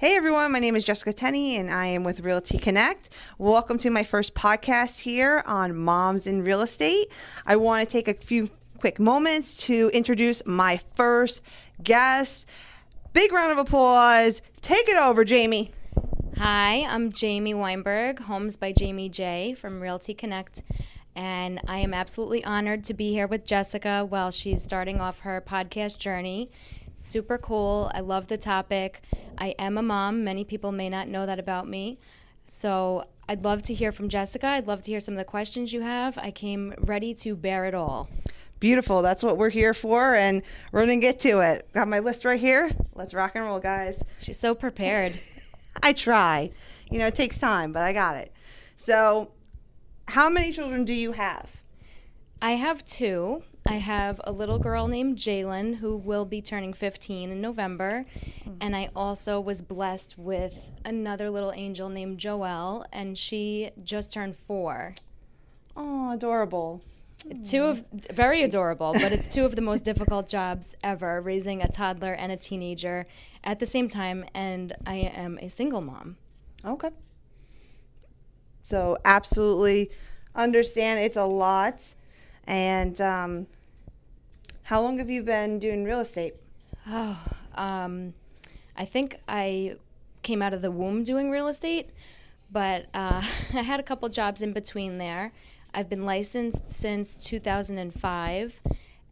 Hey everyone, my name is Jessica Tenney and I am with Realty Connect. Welcome to my first podcast here on Moms in Real Estate. I want to take a few quick moments to introduce my first guest. Big round of applause. Take it over, Jamie. Hi, I'm Jamie Weinberg, Homes by Jamie J from Realty Connect. And I am absolutely honored to be here with Jessica while she's starting off her podcast journey. Super cool. I love the topic. I am a mom. Many people may not know that about me. So I'd love to hear from Jessica. I'd love to hear some of the questions you have. I came ready to bear it all. Beautiful. That's what we're here for, and we're going to get to it. Got my list right here. Let's rock and roll, guys. She's so prepared. I try. You know, it takes time, but I got it. So, how many children do you have? I have two. I have a little girl named Jalen who will be turning 15 in November. And I also was blessed with another little angel named Joelle, and she just turned four. Oh, adorable. Two of very adorable, but it's two of the most difficult jobs ever raising a toddler and a teenager at the same time. And I am a single mom. Okay. So, absolutely understand it's a lot. And um, how long have you been doing real estate? Oh, um, I think I came out of the womb doing real estate, but uh, I had a couple jobs in between there. I've been licensed since 2005.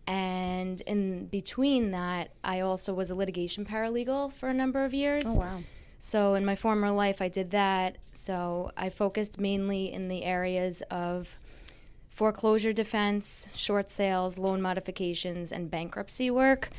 And in between that, I also was a litigation paralegal for a number of years. Oh, wow. So in my former life, I did that. So I focused mainly in the areas of foreclosure defense, short sales, loan modifications, and bankruptcy work.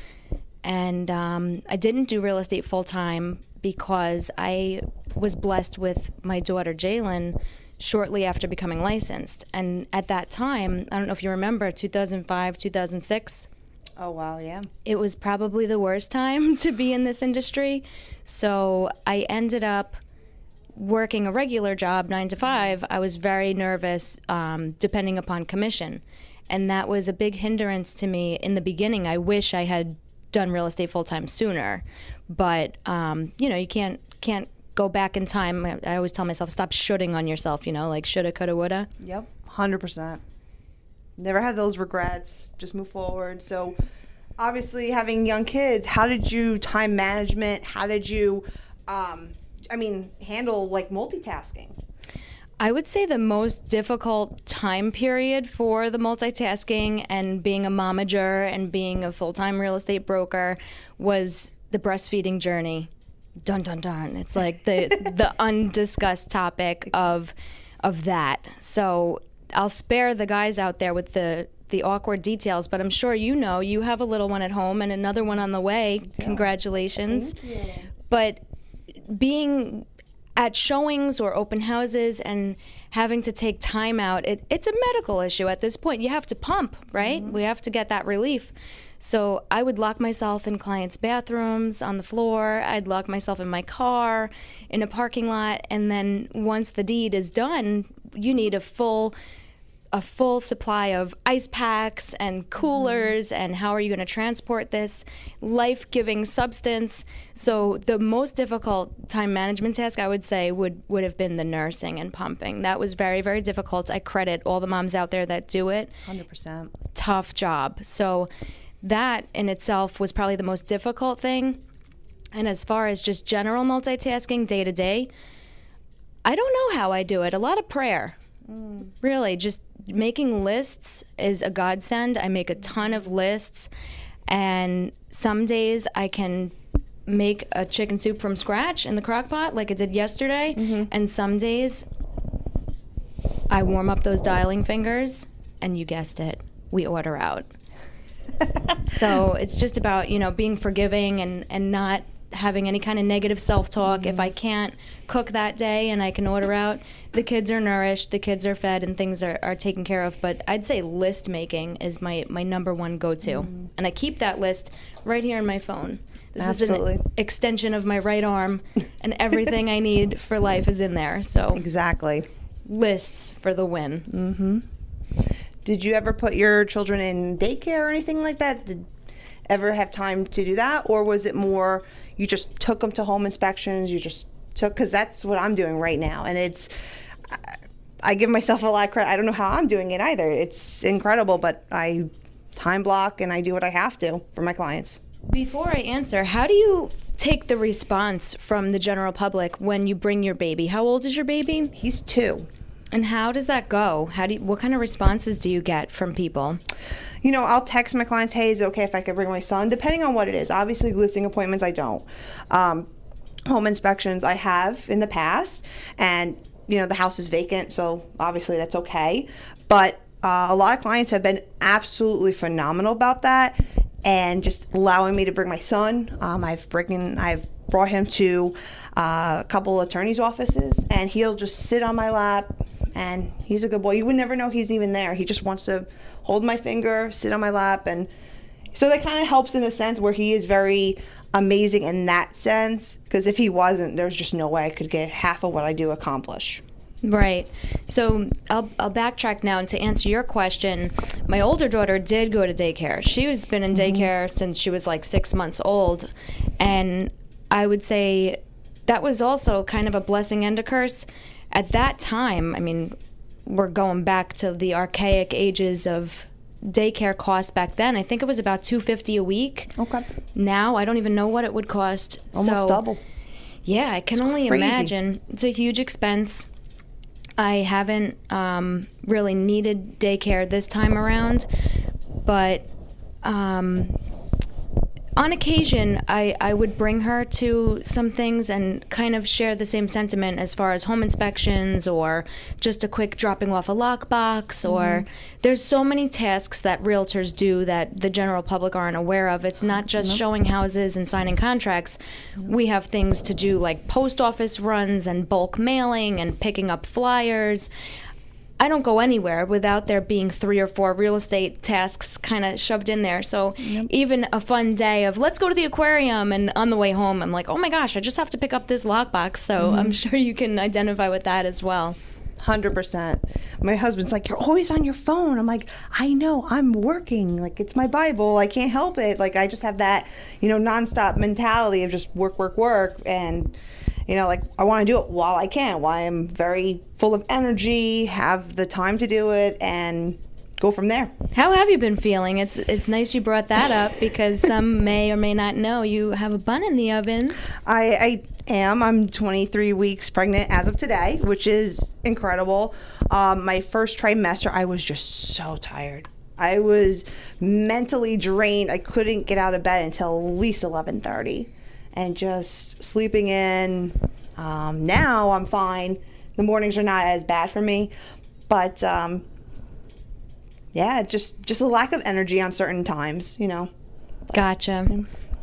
And um, I didn't do real estate full time because I was blessed with my daughter Jalen shortly after becoming licensed. And at that time, I don't know if you remember, 2005, 2006. Oh, wow, yeah. It was probably the worst time to be in this industry. So I ended up working a regular job, nine to five. I was very nervous, um, depending upon commission. And that was a big hindrance to me in the beginning. I wish I had done real estate full time sooner. But, um, you know, you can't, can't go back in time. I always tell myself, stop shooting on yourself, you know, like shoulda, coulda, woulda. Yep, 100%. Never have those regrets. Just move forward. So, obviously, having young kids, how did you time management? How did you, um, I mean, handle like multitasking? I would say the most difficult time period for the multitasking and being a momager and being a full time real estate broker was the breastfeeding journey. Dun dun dun. It's like the the undiscussed topic of of that. So I'll spare the guys out there with the the awkward details, but I'm sure you know you have a little one at home and another one on the way. Congratulations. But being at showings or open houses and having to take time out, it, it's a medical issue at this point. You have to pump, right? Mm-hmm. We have to get that relief. So I would lock myself in clients' bathrooms on the floor. I'd lock myself in my car, in a parking lot, and then once the deed is done, you need a full a full supply of ice packs and mm-hmm. coolers and how are you going to transport this? Life-giving substance. So the most difficult time management task i would say would would have been the nursing and pumping. That was very very difficult. I credit all the moms out there that do it. 100%. tough job. So that in itself was probably the most difficult thing. And as far as just general multitasking day to day i don't know how i do it. A lot of prayer Mm. Really, just making lists is a godsend. I make a ton of lists, and some days I can make a chicken soup from scratch in the crock pot like I did yesterday, mm-hmm. and some days I warm up those dialing fingers, and you guessed it, we order out. so it's just about you know being forgiving and and not having any kind of negative self-talk. If i can't cook that day and i can order out the kids are nourished the kids are fed and things are, are taken care of. But i'd say list making is my my number one go-to. And i keep that list right here in my phone. This Absolutely. is an extension of my right arm and everything i need for life is in there. So Exactly. lists for the win. Mm-hmm. Did you ever put your children in daycare or anything like that? Did ever have time to do that, or was it more, you just took them to home inspections. You just took because that's what I'm doing right now, and it's. I give myself a lot of credit. I don't know how I'm doing it either. It's incredible, but I time block and I do what I have to for my clients. Before I answer, how do you take the response from the general public when you bring your baby? How old is your baby? He's two. And how does that go? How do you, what kind of responses do you get from people? You know, I'll text my clients, "Hey, is it okay if I could bring my son?" Depending on what it is. Obviously, listing appointments I don't. Um, home inspections I have in the past, and you know the house is vacant, so obviously that's okay. But uh, a lot of clients have been absolutely phenomenal about that, and just allowing me to bring my son. Um, I've bringing I've brought him to uh, a couple attorneys' offices, and he'll just sit on my lap, and he's a good boy. You would never know he's even there. He just wants to hold my finger, sit on my lap, and so that kind of helps in a sense where he is very amazing in that sense. Because if he wasn't, there's just no way I could get half of what I do accomplish. Right. So I'll, I'll backtrack now and to answer your question. My older daughter did go to daycare. She has been in mm-hmm. daycare since she was like six months old. And I would say that was also kind of a blessing and a curse. At that time, I mean, we're going back to the archaic ages of daycare costs back then. I think it was about 250 a week. Okay. Now I don't even know what it would cost. Almost so, double. Yeah, I can only crazy. imagine. It's a huge expense. I haven't um, really needed daycare this time around, but um, on occasion, I, I would bring her to some things and kind of share the same sentiment as far as home inspections or just a quick dropping off a lockbox. Mm-hmm. Or there's so many tasks that realtors do that the general public aren't aware of. It's not just showing houses and signing contracts. We have things to do like post office runs and bulk mailing and picking up flyers. I don't go anywhere without there being three or four real estate tasks kind of shoved in there. So even a fun day of let's go to the aquarium and on the way home I'm like, "Oh my gosh, I just have to pick up this lockbox." So I'm mm-hmm. sure you can identify with that as well. Hundred percent. My husband's like, "You're always on your phone." I'm like, "I know. I'm working. Like it's my Bible. I can't help it. Like I just have that, you know, nonstop mentality of just work, work, work, and you know, like I want to do it while I can, while I'm very full of energy, have the time to do it, and go from there." How have you been feeling? It's it's nice you brought that up because some may or may not know you have a bun in the oven. I, I am. I'm 23 weeks pregnant as of today, which is incredible. Um, my first trimester, I was just so tired. I was mentally drained. I couldn't get out of bed until at least 11:30, and just sleeping in. Um, now I'm fine. The mornings are not as bad for me, but um, yeah, just just a lack of energy on certain times. You know. Gotcha.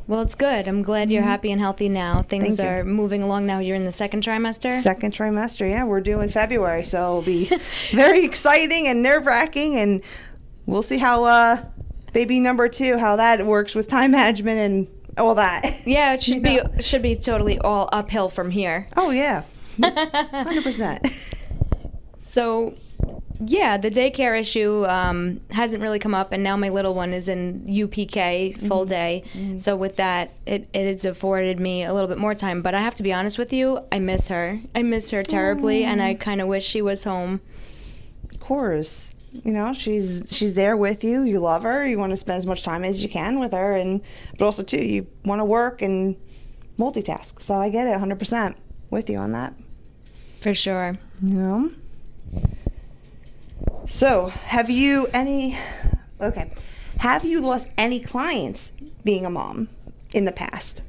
Well, it's good. I'm glad you're happy and healthy now. Things Thank you. are moving along now. You're in the second trimester. Second trimester, yeah, we're due in February, so it'll be very exciting and nerve wracking, and we'll see how uh, baby number two how that works with time management and all that. yeah, it should be should be totally all uphill from here. Oh yeah, hundred percent. So, yeah, the daycare issue um, hasn't really come up, and now my little one is in UPK full mm-hmm. day. Mm-hmm. So with that, it it has afforded me a little bit more time. But I have to be honest with you, I miss her. I miss her terribly, and I mm. kind of wish she was home. Of course, you know she's she's there with you. You love her. You want to spend as much time as you can with her, and but also too you want to work and multitask. So I get it, hundred percent with you on that. For sure. You know? So, have you any okay. Have you lost any clients being a mom in the past?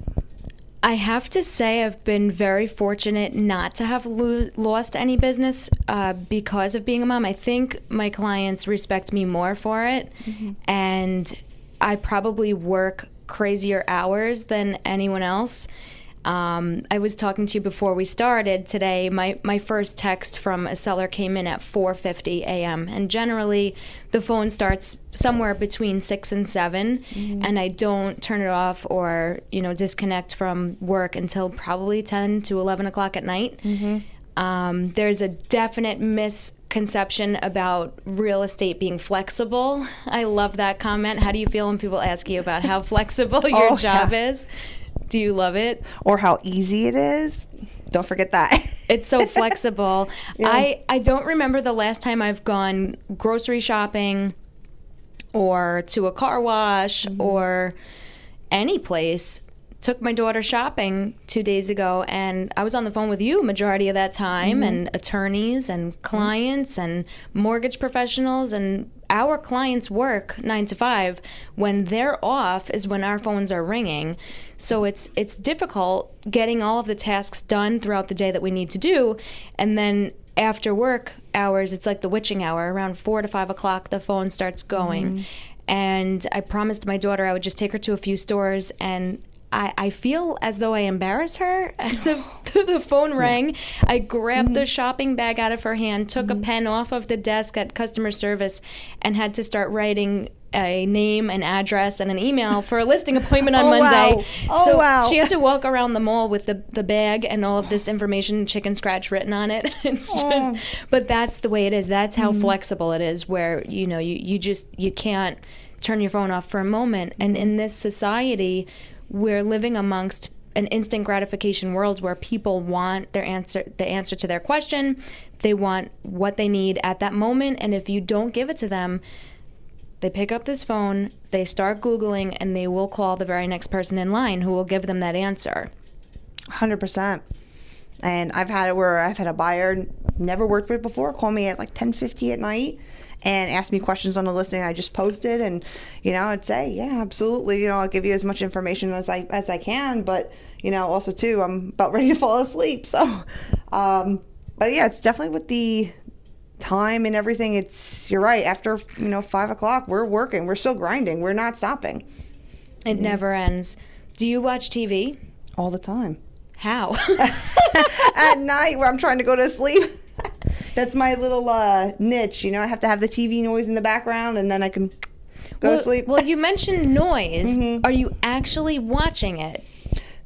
I have to say, I've been very fortunate not to have lo- lost any business uh, because of being a mom. I think my clients respect me more for it, and I probably work crazier hours than anyone else. Um, I was talking to you before we started today. My my first text from a seller came in at 4:50 a.m. and generally the phone starts somewhere between six and 7 and I don't turn it off or you know disconnect from work until probably 10 to 11 o'clock at night. Um, there's a definite misconception about real estate being flexible. I love that comment. How do you feel when people ask you about how flexible your Oh, job yeah. is? Do you love it? Or how easy it is. Don't forget that. It's so flexible. Yeah. I I don't remember the last time I've gone grocery shopping or to a car wash mm-hmm. or any place. Took my daughter shopping two days ago, and I was on the phone with you majority of that time, mm-hmm. and attorneys and mm-hmm. clients and mortgage professionals, and our clients work nine to five. When they're off is when our phones are ringing, so it's it's difficult getting all of the tasks done throughout the day that we need to do, and then after work hours, it's like the witching hour. Around four to five o'clock, the phone starts going. Mm-hmm. And I promised my daughter I would just take her to a few stores and I, I feel as though I embarrass her. the, the phone rang. I grabbed the mm-hmm. shopping bag out of her hand, took a mm-hmm. pen off of the desk at customer service, and had to start writing a name, an address, and an email for a listing appointment on Oh, Monday. wow. Oh, so wow. she had to walk around the mall with the, the bag and all of this information, chicken scratch written on it. it's oh. just, Oh. but that's the way it is. That's Mm-hmm. how flexible it is. Where you know you you just you can't turn your phone off for a moment. And mm-hmm. in this society, we're living amongst an instant gratification world where people want their answer the answer to their question. They want what they need at that moment. And if you don't give it to them they pick up this phone they start googling and they will call the very next person in line who will give them that answer. Hundred percent. And I've had it where I've had a buyer never worked with before call me at like ten fifty at night and ask me questions on the listing I just posted, and you know I'd say yeah, absolutely. You know I'll give you as much information as I as I can, but you know also too I'm about ready to fall asleep. So, um, but yeah, it's definitely with the time and everything. It's you're right. After you know five o'clock, we're working. We're still grinding. We're not stopping it never ends do you watch tv all the time. how at night where I'm trying to go to sleep. That's my little uh, niche. You know, I have to have the TV noise in the background, and then I can go well, to sleep. well you mentioned noise Mhm. are you actually watching it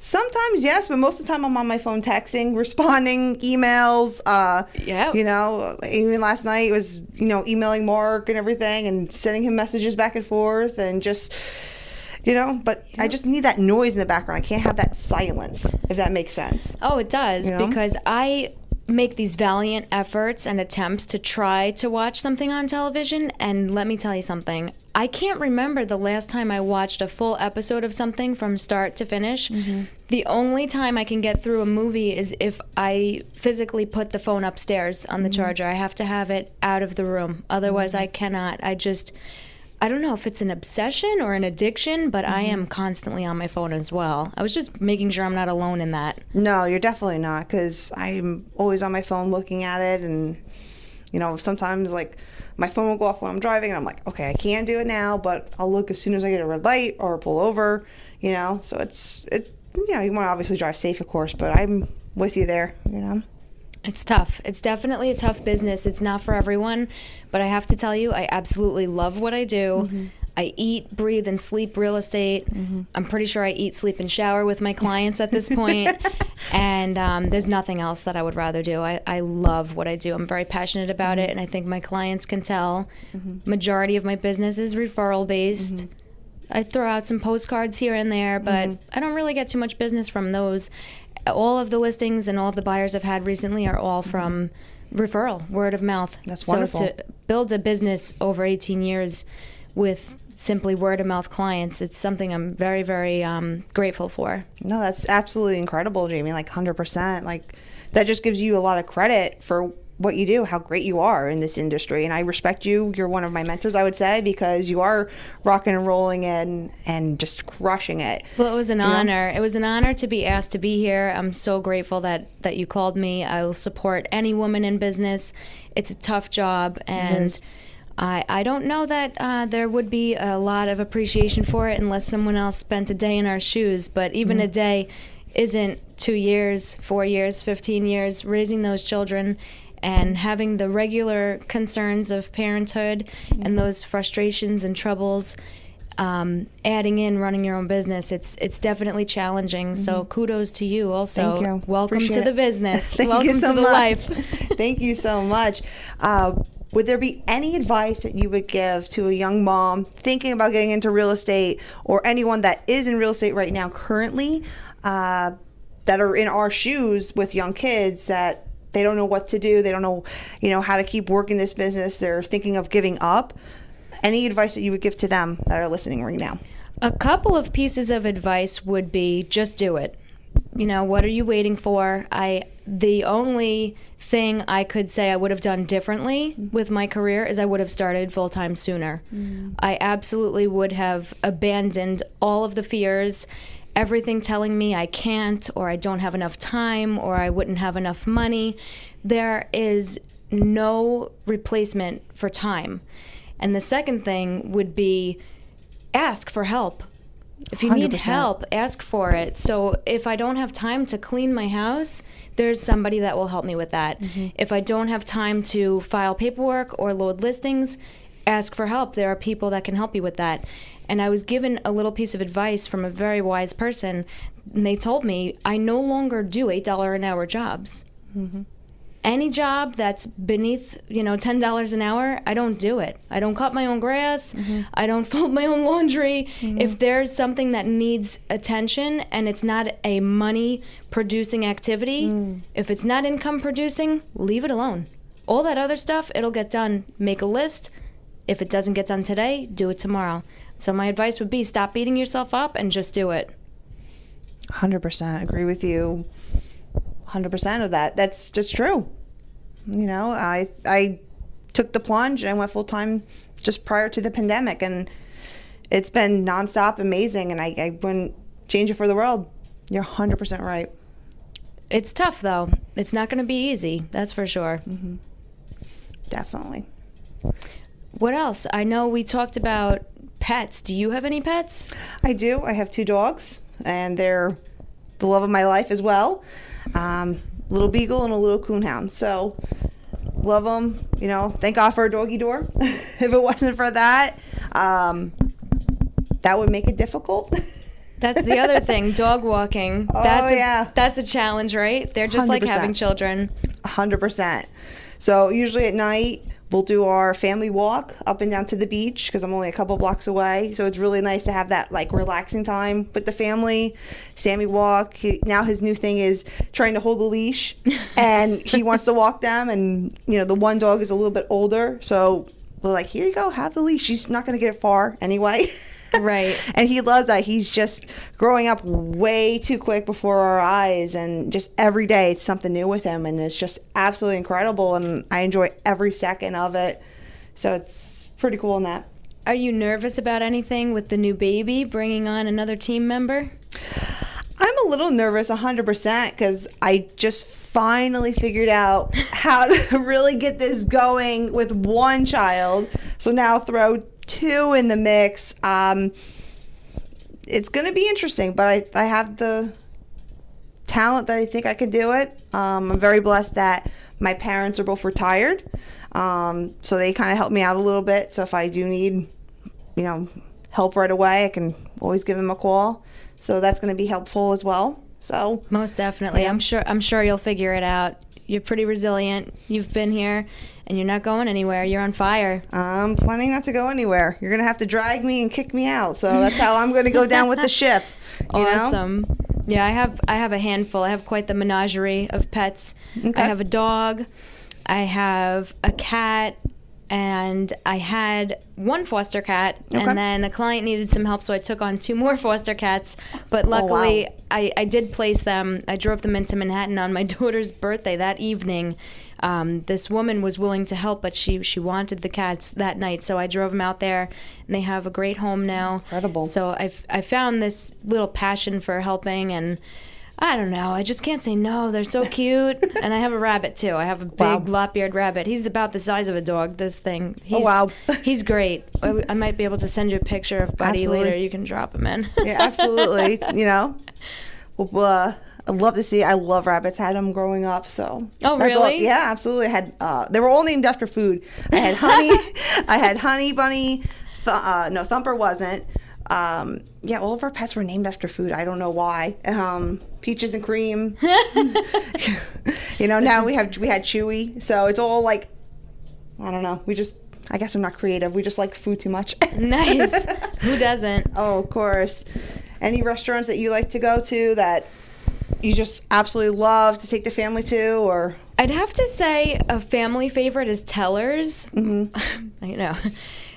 Sometimes yes, but most of the time I'm on my phone texting, responding emails. Uh, Yeah. You know, even last night was you know emailing Mark and everything, and sending him messages back and forth, and just. You know, but I just need that noise in the background. I can't have that silence, if that makes sense. Oh, it does You know? because I make these valiant efforts and attempts to try to watch something on television and let me tell you something. I can't remember the last time I watched a full episode of something from start to finish. Mm-hmm. The only time I can get through a movie is if I physically put the phone upstairs on the Mm-hmm. charger. I have to have it out of the room. Otherwise, I cannot. I just I don't know if it's an obsession or an addiction, but I Mm-hmm. am constantly on my phone as well. I was just making sure I'm not alone in that. No, you're definitely not because I'm always on my phone looking at it, and you know sometimes like my phone will go off when I'm driving, and I'm like, okay, I can't do it now, but I'll look as soon as I get a red light or pull over, you know. So it's it, you know, you want to obviously drive safe, of course, but I'm with you there, you know. It's tough. It's definitely a tough business. It's not for everyone, but I have to tell you, I absolutely love what I do. Mm-hmm. I eat, breathe, and sleep real estate. Mm-hmm. I'm pretty sure I eat, sleep, and shower with my clients at this point. and um, there's nothing else that I would rather do. I, I love what I do. I'm very passionate about mm-hmm. it, and I think my clients can tell. Majority of my business is referral based. I throw out some postcards here and there, but I don't really get too much business from those. All of the listings and all of the buyers I've had recently are all from referral, word of mouth. That's so wonderful. to build a business over 18 years with simply word of mouth clients, it's something I'm very, very um, grateful for. No, that's absolutely incredible, Jamie. Like hundred percent. Like that just gives you a lot of credit for what you do, how great you are in this industry, and I respect you. You're one of my mentors, I would say, because you are rocking and rolling and and just crushing it. Well, it was an honor. It was an honor to be asked to be here. I'm so grateful that that you called me. I will support any woman in business. It's a tough job, and I I don't know that uh, there would be a lot of appreciation for it unless someone else spent a day in our shoes. But even a day isn't two years, four years, fifteen years raising those children. And having the regular concerns of parenthood and those frustrations and troubles, um, adding in running your own business, it's it's definitely challenging. So kudos to you. Also, Mm-hmm. Thank you. welcome Appreciate to the business. Thank welcome you so to the much. life. Thank you so much. Uh, would there be any advice that you would give to a young mom thinking about getting into real estate or anyone that is in real estate right now currently uh, that are in our shoes with young kids that they don't know what to do they don't know you know how to keep working this business they're thinking of giving up any advice that you would give to them that are listening right now A couple of pieces of advice would be just do it. You know, what are you waiting for? I the only thing I could say I would have done differently mm-hmm. with my career is I would have started full time sooner. Mm. I absolutely would have abandoned all of the fears, everything telling me I can't or I don't have enough time or I wouldn't have enough money. There is no replacement for time. And the second thing would be ask for help. If you need 100%. help, ask for it. So if I don't have time to clean my house, there's somebody that will help me with that. Mm-hmm. If I don't have time to file paperwork or load listings, ask for help. There are people that can help you with that. And I was given a little piece of advice from a very wise person, and they told me I no longer do $8 an hour jobs. Mm-hmm. Any job that's beneath you know ten dollars an hour i don't do it. I don't cut my own grass. Mm-hmm. I don't fold my own laundry. Mm-hmm. If there's something that needs attention and it's not a money producing activity mm. if it's not income producing leave it alone. All that other stuff it'll get done. Make a list. If it doesn't get done today do it tomorrow so my advice would be stop beating yourself up and just do it. 100% agree with you. 100% of that. That's just true. You know i i took the plunge and i went full time just prior to the pandemic and it's been nonstop amazing and i, I wouldn't change it for the world. You're 100% right. It's tough though. It's not going to be easy that's for sure. Mm-hmm. Definitely. What else? I know we talked about pets. Do you have any pets? i do i have two dogs and they're the love of my life as well um, little beagle and a little coonhound so love them you know thank god for a doggy door if it wasn't for that um, that would make it difficult That's the other thing, dog walking. Oh, That's a, yeah. That's a challenge, right? They're just like 100%. having children. 100%. So usually at night, we'll do our family walk up and down to the beach because I'm only a couple blocks away. So it's really nice to have that like relaxing time with the family. Sammy walk. He, now his new thing is trying to hold a leash and he wants to walk them. And, you know, the one dog is a little bit older. So we're like, here you go, have the leash. She's not going to get it far anyway. Right. and he loves that. He's just growing up way too quick before our eyes, and just every day it's something new with him, and it's just absolutely incredible. And I enjoy every second of it. So it's pretty cool in that. Are you nervous about anything with the new baby bringing on another team member? I'm a little nervous 100% because I just finally figured out how to really get this going with one child. So now throw two in the mix. Um, it's going to be interesting, but I, I have the talent that I think I could do it. Um, I'm very blessed that my parents are both retired. Um, so they kind of help me out a little bit. So if I do need, you know, help right away, I can always give them a call. So that's going to be helpful as well. So Most definitely. Yeah. I'm sure I'm sure you'll figure it out. You're pretty resilient. You've been here and you're not going anywhere. You're on fire. I'm planning not to go anywhere. You're going to have to drag me and kick me out. So that's how I'm going to go down with the ship. You know? awesome. Yeah, I have I have a handful. I have quite the menagerie of pets. Okay. I have a dog. I have a cat and I had one foster cat Okay. and then a client needed some help so I took on two more foster cats. But Oh, wow. luckily I, I did place them. I drove them into Manhattan on my daughter's birthday that evening. Um, this woman was willing to help, but she she wanted the cats that night, so I drove them out there, and they have a great home now. Incredible. So I've I found this little passion for helping, and I don't know, I just can't say no. They're so cute, and I have a rabbit too. I have a big Wow. lop-eared rabbit. He's about the size of a dog. This thing. He's, wow. he's great. I, I might be able to send you a picture of Buddy Absolutely. later. You can drop him in. yeah, absolutely. you know, well, uh, I'd love to see. I love rabbits. Had them growing up, so. Oh, that's all- really? yeah, absolutely. I had. Uh, they were all named after food. I had honey. I had honey bunny. Th- uh, no, Thumper wasn't. Um, yeah, all of our pets were named after food. I don't know why. Um, peaches and cream. you know, now we have we had Chewy, so it's all like I don't know. We just, I guess I'm not creative. We just like food too much. Nice. Who doesn't? Oh, of course. Any restaurants that you like to go to that you just absolutely love to take the family to, or I'd have to say a family favorite is Tellers. Mm-hmm. I know.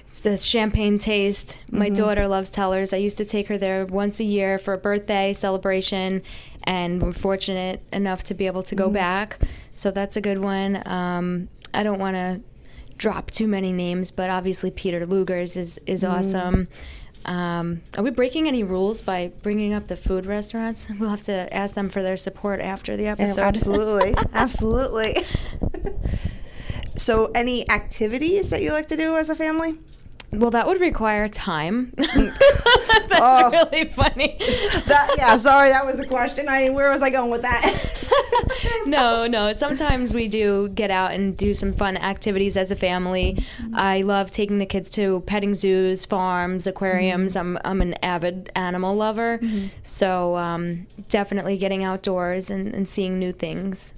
It's this champagne taste. My mm-hmm. daughter loves Tellers. I used to take her there once a year for a birthday celebration, and we're fortunate enough to be able to go back. So that's a good one. Um, I don't want to drop too many names, but obviously Peter Luger's is is awesome. Um, are we breaking any rules by bringing up the food restaurants? We'll have to ask them for their support after the episode. absolutely, absolutely. so, any activities that you like to do as a family? Well, that would require time. That's Oh. really funny. That yeah, sorry, that was a question. I where was I going with that? no, no. Sometimes we do get out and do some fun activities as a family. Mm-hmm. I love taking the kids to petting zoos, farms, aquariums. Mm-hmm. I'm I'm an avid animal lover, mm-hmm. so um, definitely getting outdoors and, and seeing new things.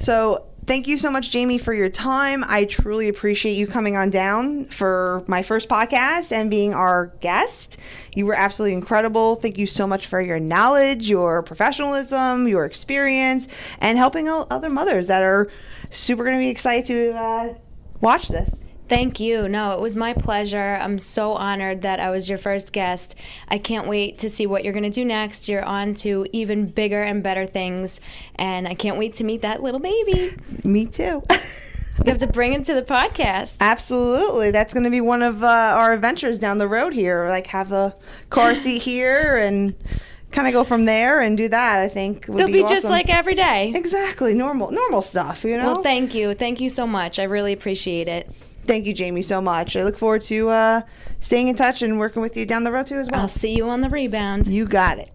So, thank you so much, Jamie, for your time. I truly appreciate you coming on down for my first podcast and being our guest. You were absolutely incredible. Thank you so much for your knowledge, your professionalism, your experience, and helping out other mothers that are super going to be excited to uh, watch this. Thank you. No, it was my pleasure. I'm so honored that I was your first guest. I can't wait to see what you're going to do next. You're on to even bigger and better things, and I can't wait to meet that little baby. Me too. You have to bring it to the podcast. Absolutely. That's going to be one of uh, our adventures down the road here. Like have a car seat here and kind of go from there and do that. I think would It'll be just awesome. like every day. exactly normal normal stuff. You know. Well, thank you. Thank you so much. I really appreciate it. Thank you, Jamie, so much. I look forward to uh, staying in touch and working with you down the road too as well. I'll see you on the rebound. you got it.